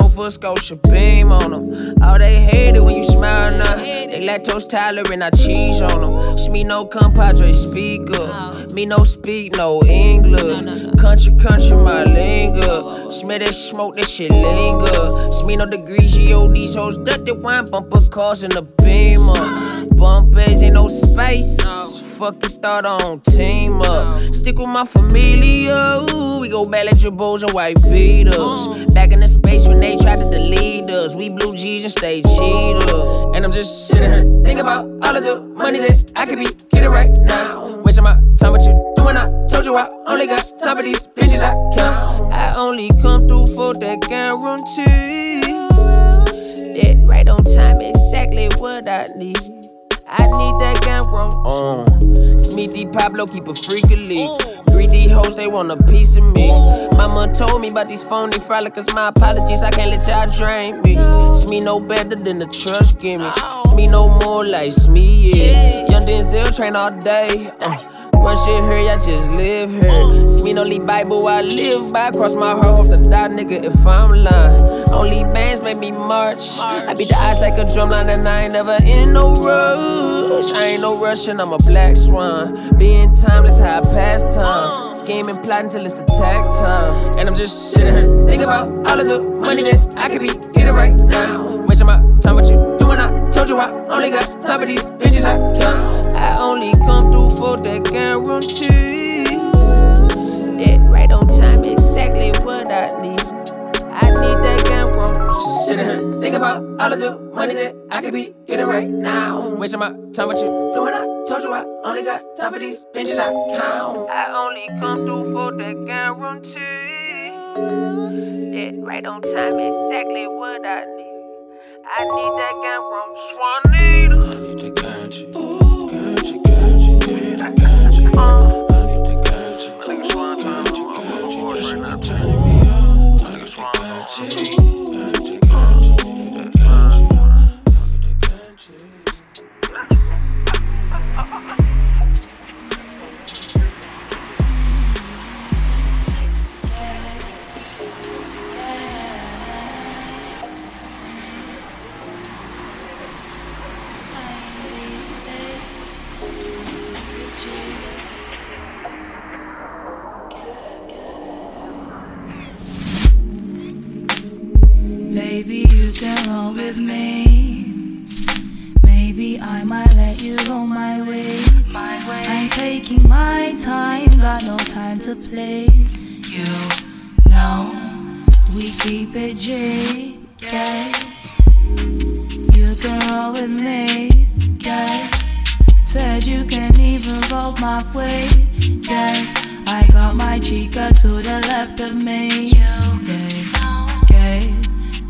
For Scotia Beam on them. Oh, they hate it when you smile now. They lactose tolerant, I cheese on them. Smino compadre speaker. Me no speak no English. Country, country, my lingo. Smell that smoke, that shit linger. Smino degrees, yo, these hoes dirty wine bumper cars in the beamer. Bump ain't no space. Fuck you thought on team up. Stick with my familia. Ooh, we go back like Jabos and white beaters. Mm. Back in the space when they tried to delete us. We blue G's and stay cheater. And I'm just sitting here thinking about all of the money that I could be getting right now. Wasting my time with you. Doing I told you I only got time for these bitches I count. I only come through for that guarantee. That right on time, exactly what I need. I need that gun wrong. Uh, Smithy Pablo keep a freakin' leak. Greedy hoes, they want a piece of me. Mama told me about these phony frolicers. My apologies, I can't let y'all drain me. Smee no better than the trust gimme. Smee no more like Smee, yeah. Young Denzel train all day. Uh, one shit here, y'all just live here. No lead Bible, I live by. Cross my heart, hope to die, nigga, if I'm lying. Only bands make me march. I beat the eyes like a drumline, and I ain't never in no rush. I ain't no Russian, I'm a black swan. Being timeless, how I pass time. Scheming, plotting till it's attack time. And I'm just sitting here thinking about all of the money that I could be getting right now. Wasting my told you I only got top of these bitches I count. I only come through for that guarantee. That right on time, exactly what I need. I need that guarantee. Sitting here thinking about all of the money that I could be getting right now. Wasting my time with you, doing I told you I only got top of these bitches I count. I only come through for that guarantee. That right on time, exactly what I need. I need that guarantee. Swanita. I need to catch you, catch you, I need to catch you, that guarantee. Guarantee, guarantee, yeah, that guarantee. Uh. Baby, taking my time, got no time to place. You know we keep it G. Yeah. You can roll with me. Yeah. Said you can even roll my way. Yeah. I got my chica to the left of me. Yeah. Yeah.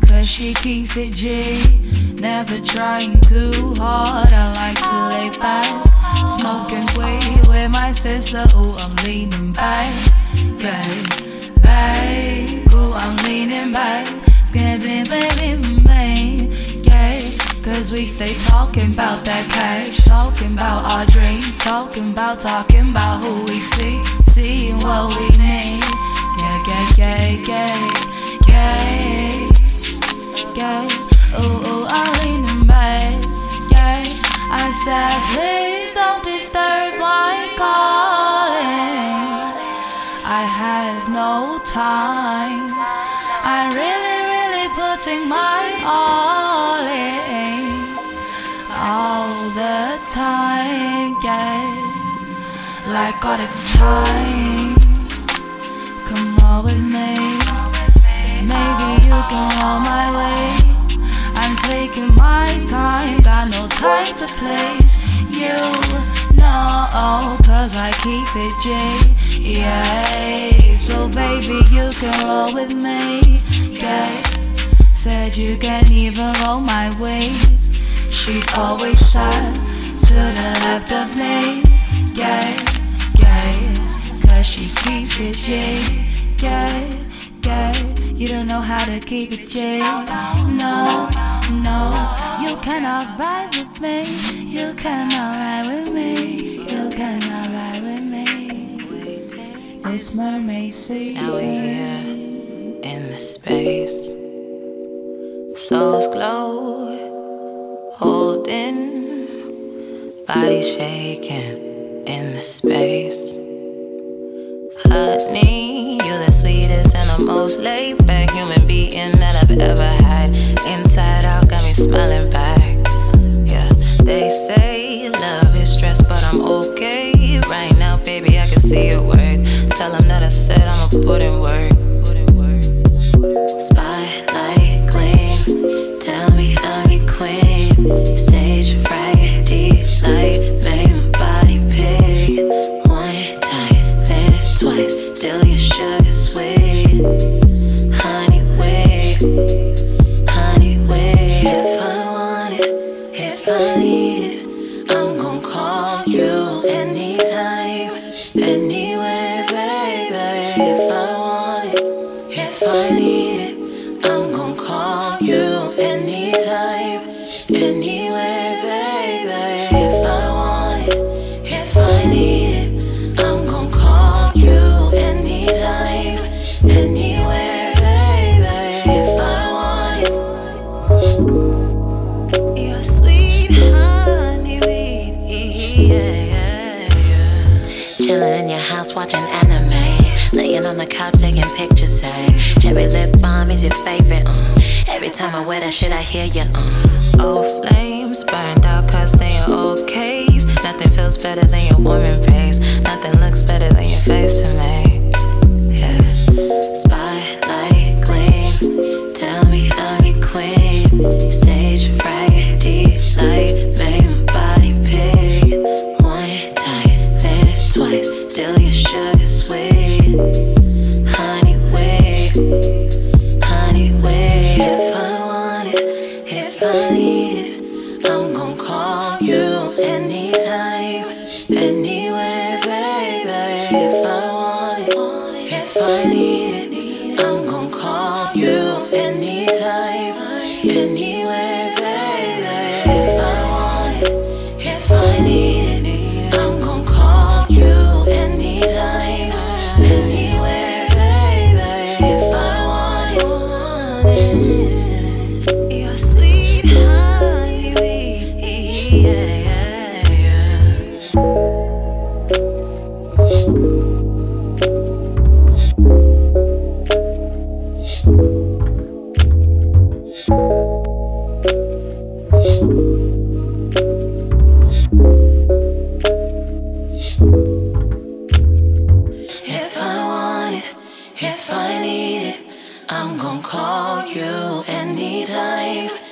Cause she keeps it G. Never trying too hard. I like to lay back. Smoking weed with my sister. Ooh, I'm leaning back. Yeah. Back. Ooh, I'm leaning back. Skipping, baby, man. Yeah. Cause we stay talking about that cash. Talking about our dreams. Talking about, talking about who we see. Seeing what we need. Yeah, yeah, yeah, yeah. Yeah yeah. Ooh, ooh, I'm leaning back. I said, please don't disturb my calling. I have no time. I'm really, really putting my all in. All the time, yeah. Like all the time. Come on with me. Maybe you can roll my way. Taking my time, got no time to place. You know, cause I keep it J. Yeah, so baby, you can roll with me. Yeah, said you can even roll my way. She's always sad to the left of me. Yeah, yeah, cause she keeps it J. Yeah, yeah. You don't know how to keep it J. No, no, you cannot ride with me. You cannot ride with me. You cannot ride with me. It's mermaid season. Now we're here in the space. Souls glow, holding, body shaking in the space. Honey, you the sweetest and the most laid back human being that I've ever had. Smiling back. Yeah, they say love is stress, but I'm okay right now, baby. I can see it work. Tell them that I said I'ma put in work. house watching anime. Laying on the couch taking pictures, say Cherry lip balm is your favorite, mm. Every time I wear that shit, I hear you, uh. mm. Old flames burned out cause they are old case. Nothing feels better than your warm embrace. Nothing looks better than your face to me. I'm gonna call you anytime.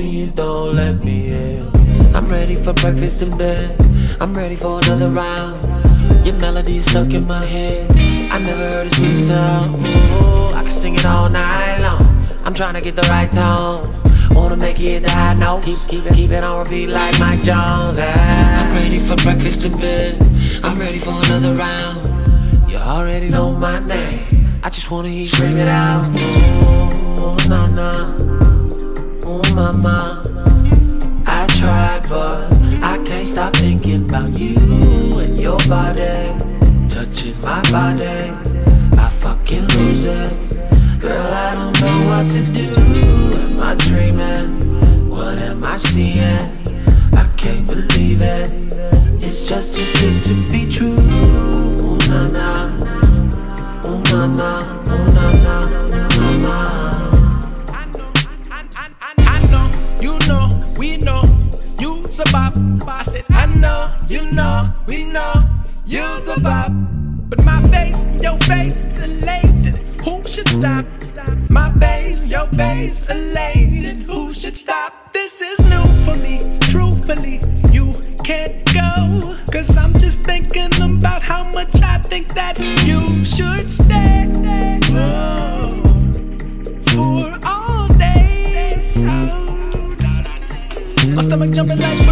Hoping you don't let me in. I'm ready for breakfast in bed. I'm ready for another round. Your melody's stuck in my head. I never heard a sweet sound. Ooh, I can sing it all night long. I'm trying to get the right tone. Wanna make it the high note. Keep, keep it, keep it on repeat like Mike Jones. Ah. I'm ready for breakfast in bed. I'm ready for another round. You already know my name. I just wanna hear you scream it out. Oh, oh na na. Mama. I tried, but I can't stop thinking about you and your body. Touching my body. I fucking lose it. Girl, I don't know what to do. Am I dreaming? What am I seeing? I can't believe it. It's just too good to be true. Oh na na. Oh mama. Oh na na. Oh mama. You know, we know, you's a bop. But my face, your face, elated. Who should stop? My face, your face, elated. Who should stop? This is new for me. Truthfully, you can't go. Cause I'm just thinking about how much I think that you should stay. Oh for all days. Oh. My stomach jumping like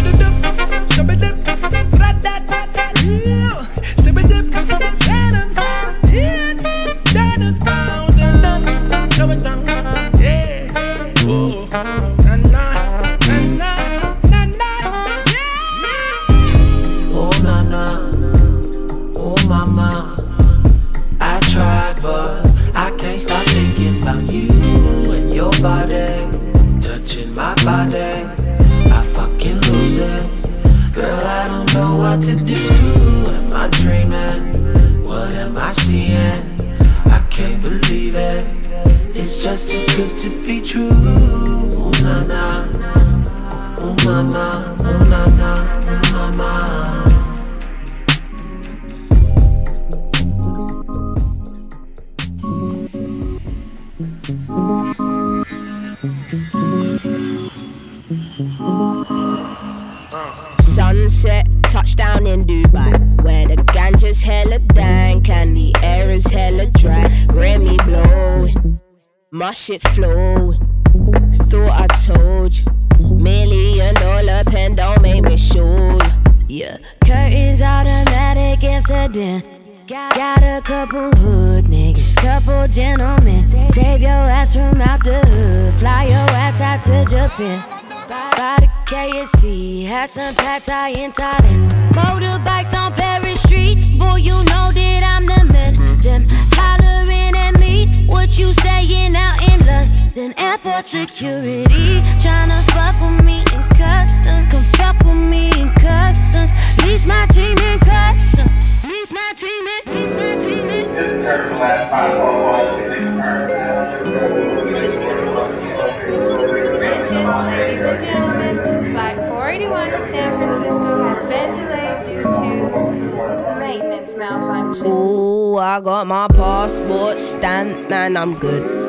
mama. I tried, but I can't stop thinking about you and your body, touching my body. I fucking lose it. Girl, I don't know what to do. Am I dreaming? What am I seeing? I can't believe it. It's just too good to be true. Oh na na, oh mama, oh na na, my shit flowing. Thought I told you, million dollar pen don't make me you. Yeah, curtains automatic incident. Got, a couple hood niggas, couple gentlemen. Save your ass from out the hood, fly your ass out to Japan. By, the KSC, had some pad thai in Thailand. Motorbikes on Paris streets, boy, you know that I'm the man. Them me, what you saying out in London? Airport security, tryna fuck with me in customs. Come fuck with me in customs. Leave my team in customs. Leave my team in, leave my team in. Attention, ladies and gentlemen, flight 481 to San Francisco has been delayed maintenance malfunction. Ooh, I got my passport stamp, man, I'm good.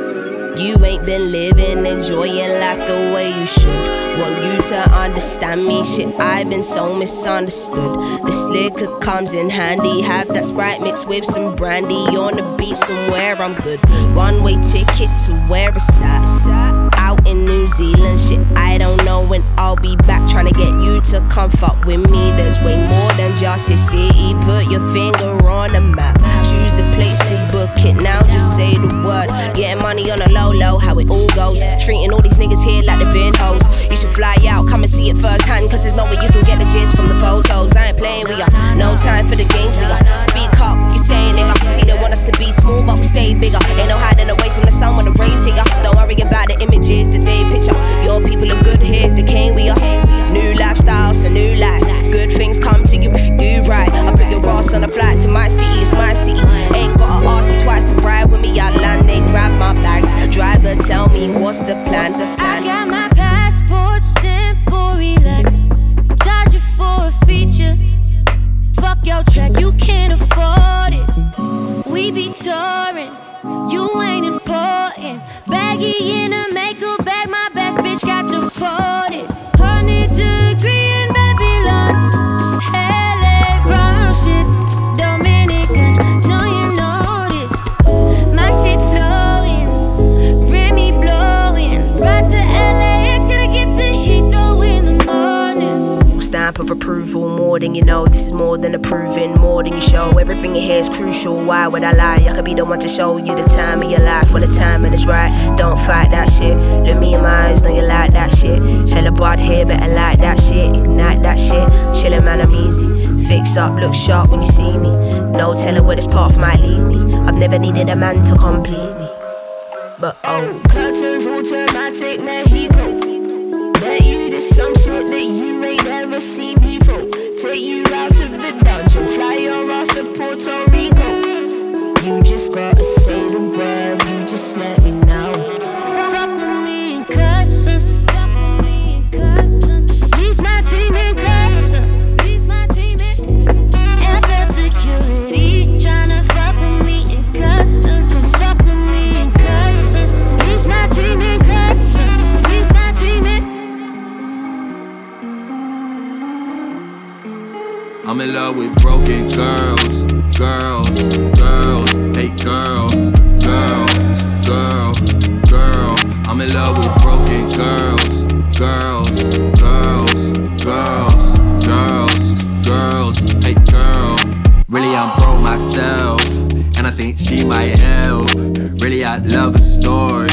You ain't been living, enjoying life the way you should. Want you to understand me, shit, I've been so misunderstood. This liquor comes in handy, have that sprite mixed with some brandy. You're on the beat somewhere, I'm good. One way ticket to where it's at. Out in New Zealand, shit, I don't know when I'll be back. Trying to get you to come fuck with me. There's way more than just a city. Put your finger on the map. Choose a place to book it now, just say the word. Getting money on a low low, how it all goes. Treating all these niggas here like they've been hoes. You should fly out, come and see it firsthand, cause there's no way you can get the gist from the photos. I ain't playing, we got no time for the games, we got speak up, you saying nigga. See, they want us to be small, but we stay bigger. Ain't no hiding away from the sun when the rays here. Don't worry about the images that they picture. Your people are good here if they came, we are. New lifestyles, a new life. Good things come to you if you do right. I put your ass on a flight to my city, it's my city. Ain't gotta ask you twice to ride with me. I land, they grab my bags. Driver, tell me what's the plan? I got my passport stamp for relax. Charge you for a feature. Fuck your track, you can't afford it. We be touring, you ain't important. Baggy in a makeup bag, my best bitch got deported. Hundred approval, more than you know. This is more than approving, more than you show. Everything in here is crucial. Why would I lie? I could be the one to show you the time of your life when the timing is right. Don't fight that shit. Look me in my eyes, know you like that shit. Hella broad hair, better like that shit. Ignite that shit. Chillin', man, I'm easy. Fix up, look sharp when you see me. No telling where this path might lead me. I've never needed a man to complete me. But oh, curtains automatic Mexico. Bet you there's some shit that you ain't never seen before. Take you out of the dungeon, fly your ass to Puerto Rico. You just gotta say the word, girls, girls. Hey, girl, girl, girl, girl. I'm in love with broken girls, girls, girls, girls, girls, girls. Hey, girl. Really, I'm broke myself, and I think she might help. Really, I love a story,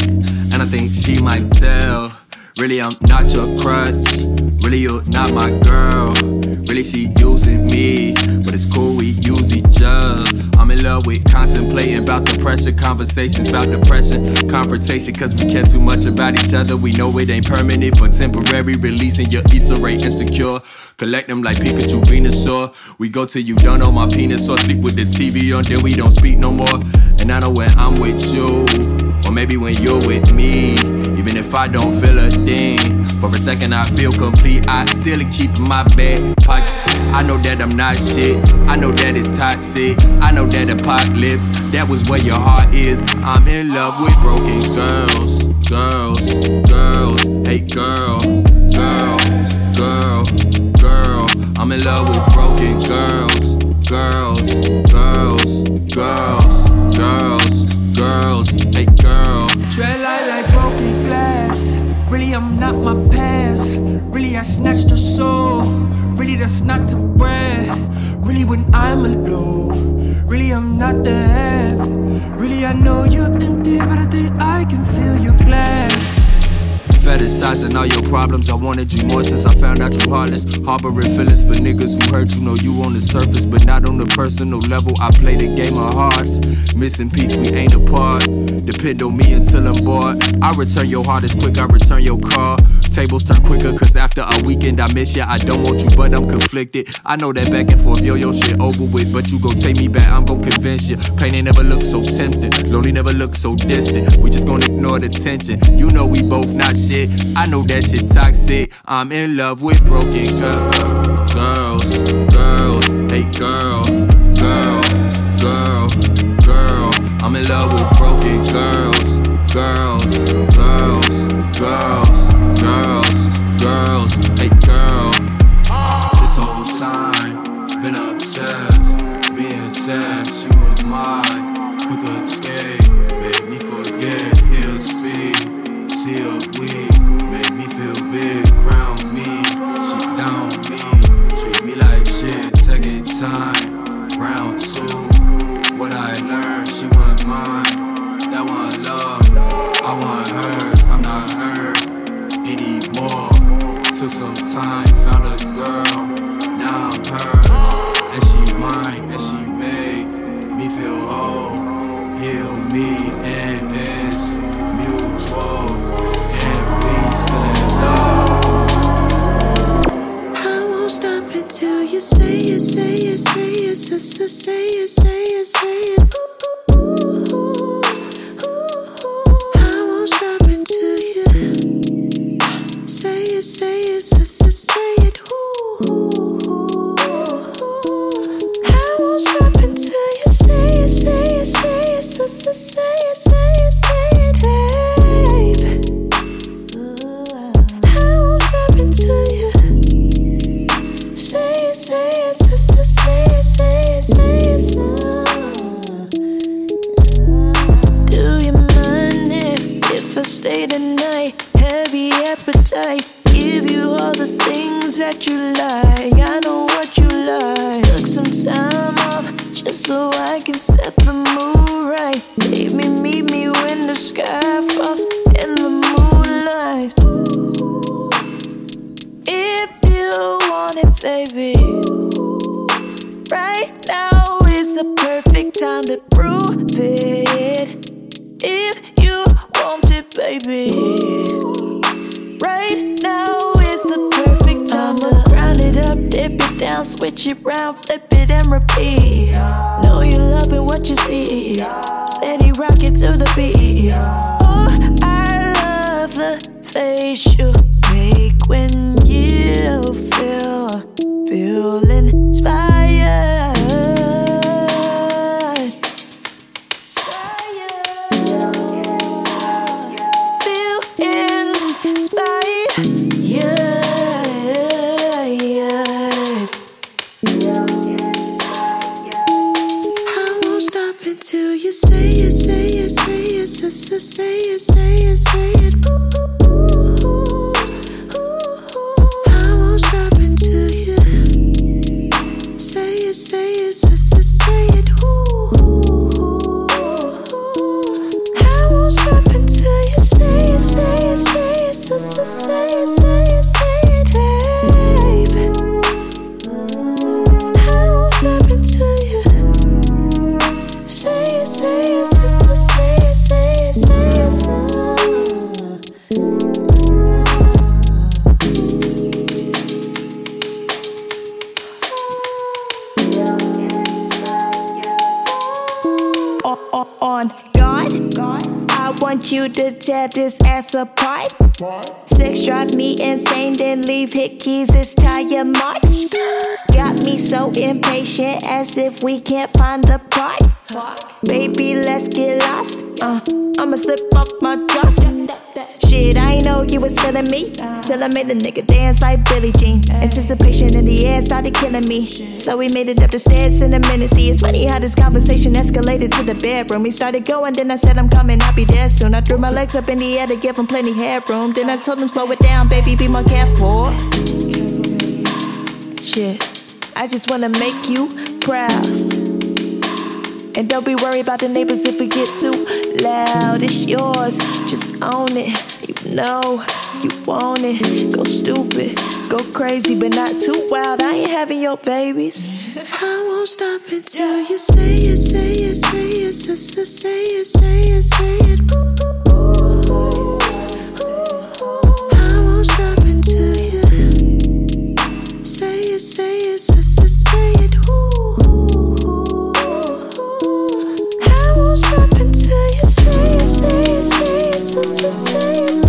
and I think she might tell. Really, I'm not your crutch. Really, you're not my girl. Really, she using me, but it's cool, we use each other. I'm in love with contemplating about the pressure, conversations about depression, confrontation, cause we care too much about each other. We know it ain't permanent, but temporary. Releasing your Issa Rae insecure. Collect them like Pikachu Venusaur. We go till you done on my penis or sleep with the TV on, then we don't speak no more. And I know when I'm with you, maybe when you're with me. Even if I don't feel a thing, for a second I feel complete. I still keep my back pocket. I know that I'm not shit. I know that it's toxic. I know that apocalypse. That was where your heart is. I'm in love with broken girls, girls, girls. Hey, girl, girl, girl, girl. I'm in love with broken girls, girls, snatched her soul. Really, that's not to brag. Really, when I'm alone. Really, I'm not that. Really, I know you're empty, but I think I can fill your glass. Fetishizing all your problems. I wanted you more since I found out you heartless. Harboring feelings for niggas who hurt you. Know you on the surface, but not on the personal level. I play the game of hearts. Missing piece, we ain't apart. Depend on me until I'm bored. I return your heart as quick, I return your call. Tables turn quicker, cause after a weekend I miss ya. I don't want you, but I'm conflicted. I know that back and forth, yo, your shit over with. But you gon' take me back, I'm gon' convince you. Pain ain't never looked so tempting. Lonely never looked so distant. We just gon' ignore the tension. You know we both not shit. I know that shit toxic. I'm in love with broken girls. Girls, girls, hey girl, that you like. I know what you like. Took some time off just so I can set the mood right. Baby, meet me when the sky falls in the moonlight. If you want it, baby. Switch it round, flip it and repeat. Know you loving what you see. Steady rock it to the beat. Tear this ass apart. Sex drive me insane, then leave hit keys, it's tire marks. Got me so impatient as if we can't find the part. Baby, let's get lost. Uh, I'ma slip off my trust. Shit, I ain't know you was feeling me. Till I made a nigga dance like Billie Jean. Anticipation in the air started killing me. So we made it up the stairs in a minute. See, it's funny how this conversation escalated to the bedroom. We started going, then I said I'm coming, I'll be there soon. I threw my legs up in the air to give him plenty headroom. Then I told him slow it down, baby, be more careful. Shit, I just wanna make you proud. And don't be worried about the neighbors if we get too loud. It's yours, just own it. You know you want it. Go stupid, go crazy, but not too wild. I ain't having your babies. I won't stop until you say it, say it, say it, say it, say it, say it, say it. Say it, say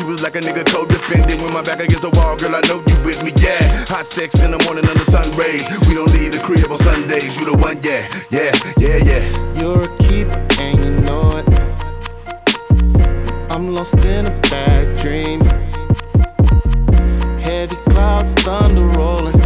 she was like a nigga co-defendant. With my back against the wall, girl, I know you with me, yeah. Hot sex in the morning under sun rays. We don't leave the crib on Sundays. You the one, yeah, yeah, yeah, yeah. You're a keeper and you know it. I'm lost in a bad dream. Heavy clouds, thunder rolling.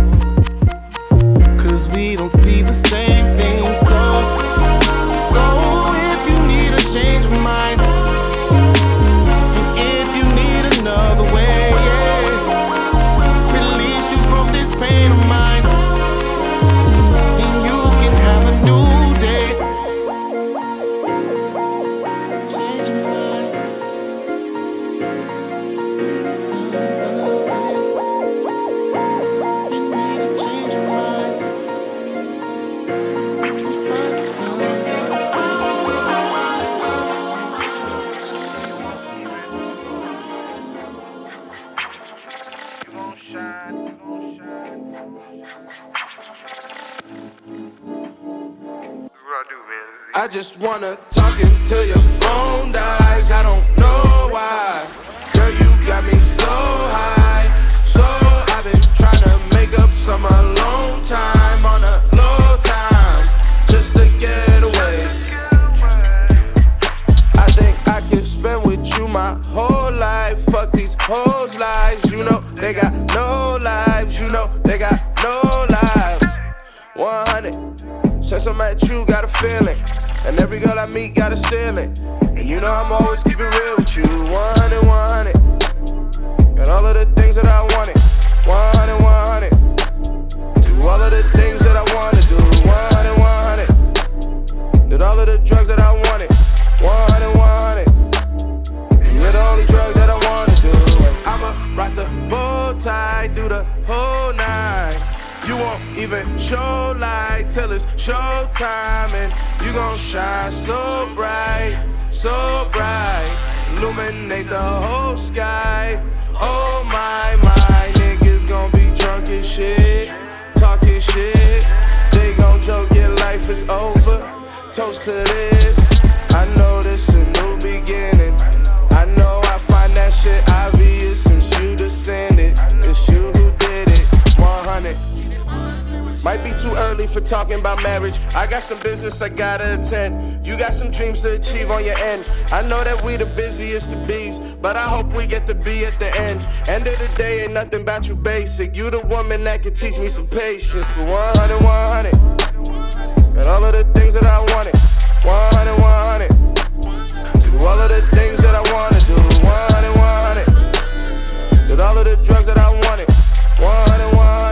Got. And you know I'm always keeping real with you. 100, 100. Got all of the things that I wanted. 100, 100. Do all of the things that I wanna do. 100, 100. Did all of the drugs that I wanted. 100, 100. You're the only drug that I wanna do. I'ma rock the bow tie through the whole. Won't even show light till it's showtime, and you gon' shine so bright, so bright, illuminate the whole sky. Oh my, my niggas gon' be drunk as shit, talking shit. They gon' joke, your life is over. Toast to this. I know this a new beginning. I know I find that shit obvious Might be too early for talking about marriage. I got some business I gotta attend. You got some dreams to achieve on your end. I know that we the busiest of bees, but I hope we get to be at the end. End of the day, ain't nothing about you basic. You the woman that can teach me some patience. 100, 100. Got all of the things that I wanted. 100, 100. Do all of the things that I wanna do. 100, 100. Did all of the drugs that I wanted. 100, 100.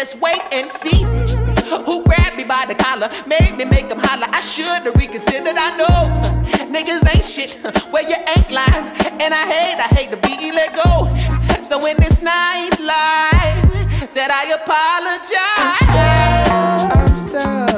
just wait and see who grabbed me by the collar, made me make them holler. I should have reconsidered, I know. Niggas ain't shit, well, you ain't lying. And I hate, I hate to be let go. So in this night said I apologize. I'm stuck.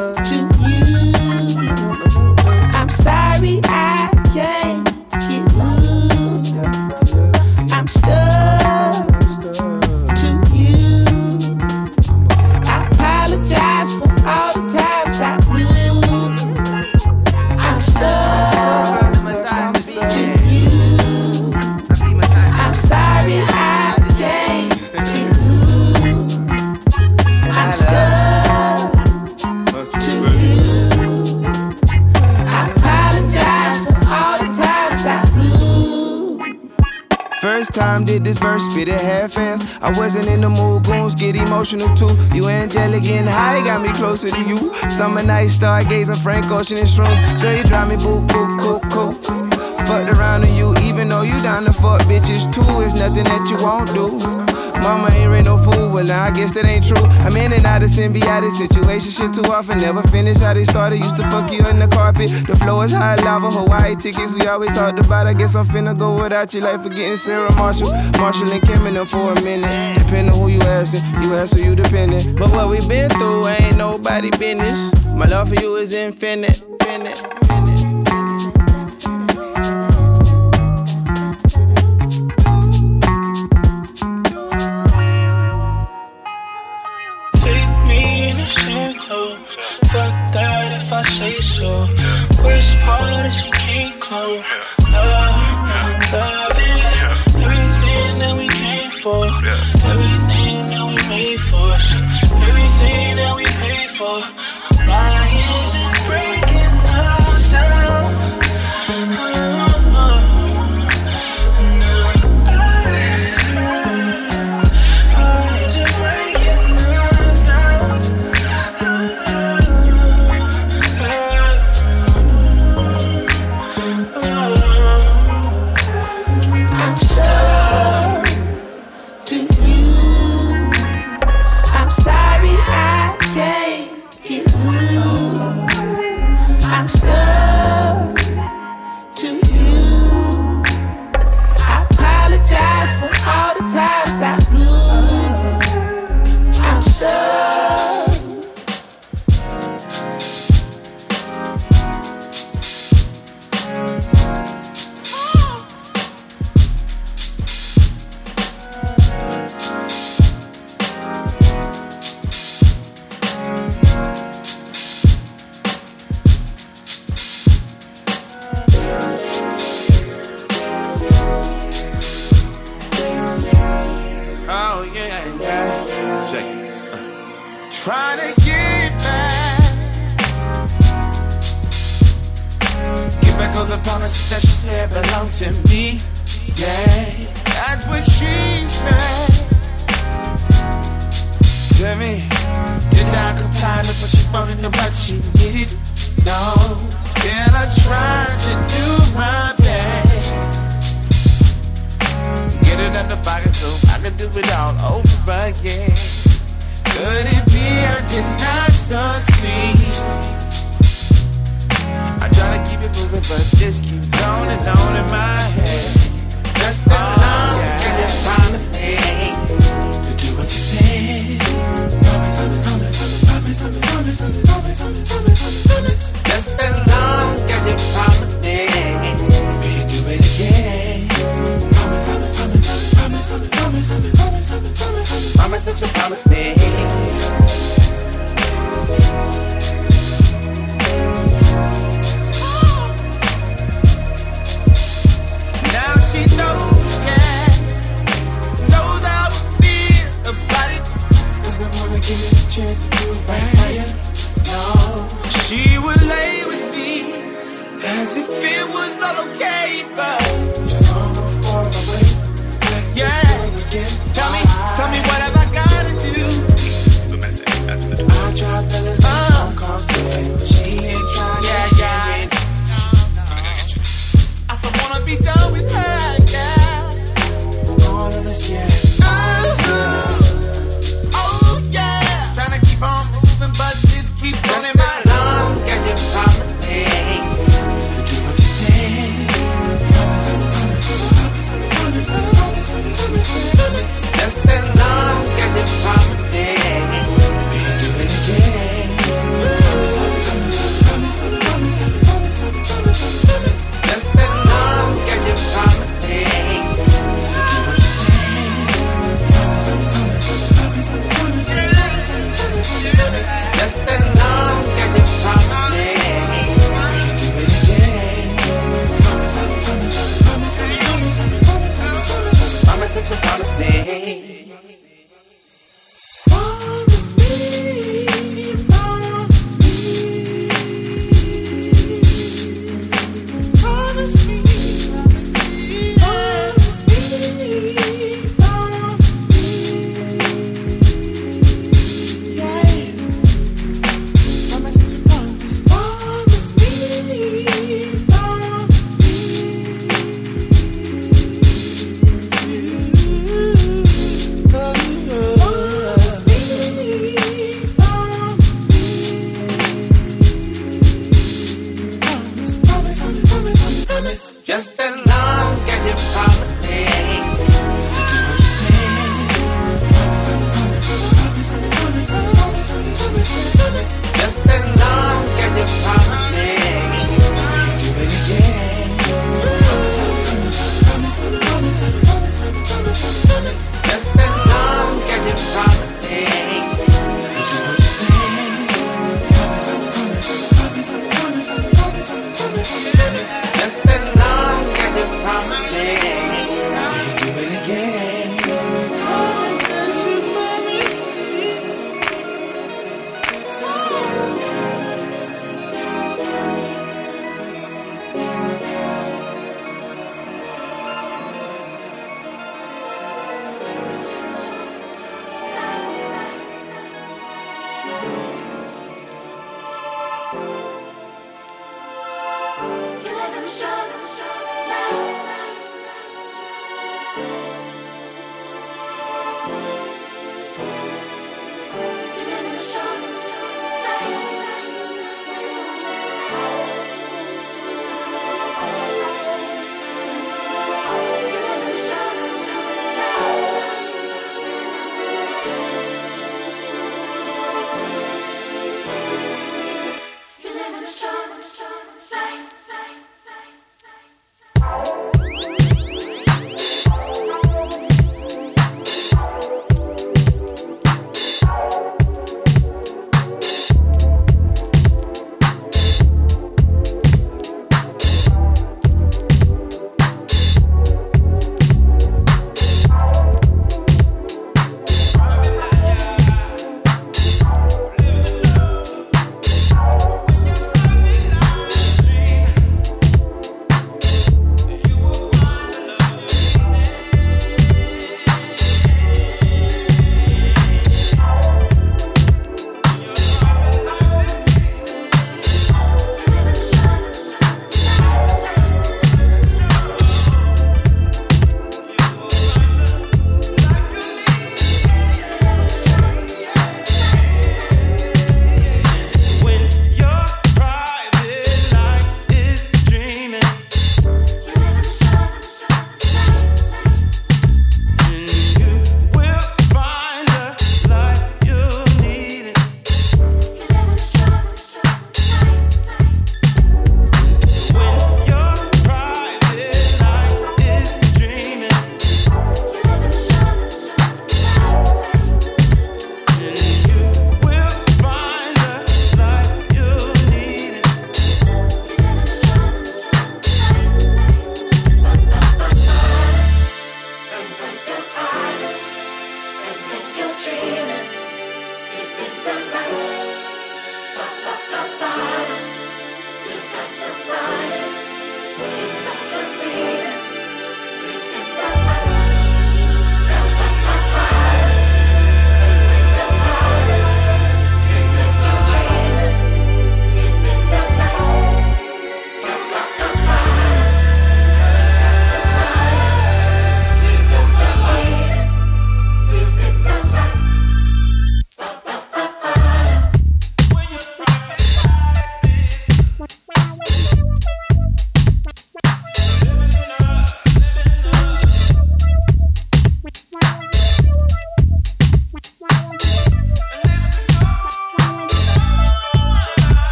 This verse, spit it half ass. I wasn't in the mood, goons get emotional too. You angelic getting high, got me closer to you. Summer night, stargazing, Frank Ocean and shrooms. Girl, you drive me boo, boo, cool, cool. Fucked around on you, even though you down to fuck bitches too. It's nothing that you won't do. Mama ain't raised no fool, well now I guess that ain't true. I'm in and out of symbiotic situation, shit too often. Never finish how they started. Used to fuck you in the carpet. The floor is high lava, Hawaii tickets we always talked about. I guess I'm finna go without you, like forgetting Sarah Marshall, Marshall and Kim them for a minute. Depending who you asking, you ask who you depending. But what we been through ain't nobody business. My love for you is infinite,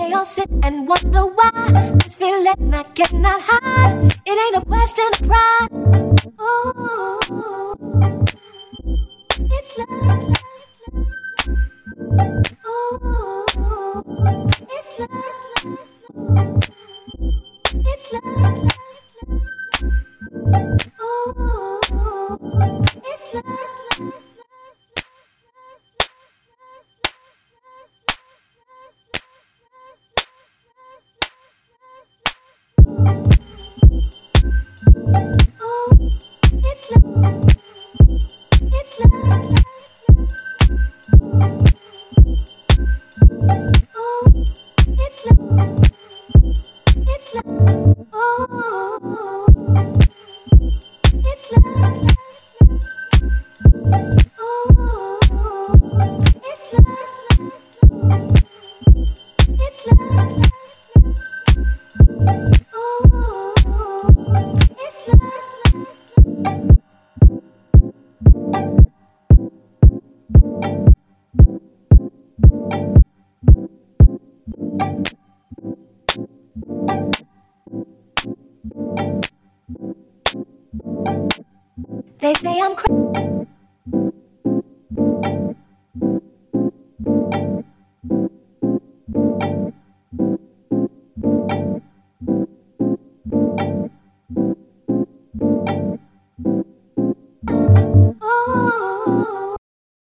They all sit and wonder why this feeling I cannot hide. It ain't a question of pride. Ooh. It's love. Ooh. They say I'm crazy.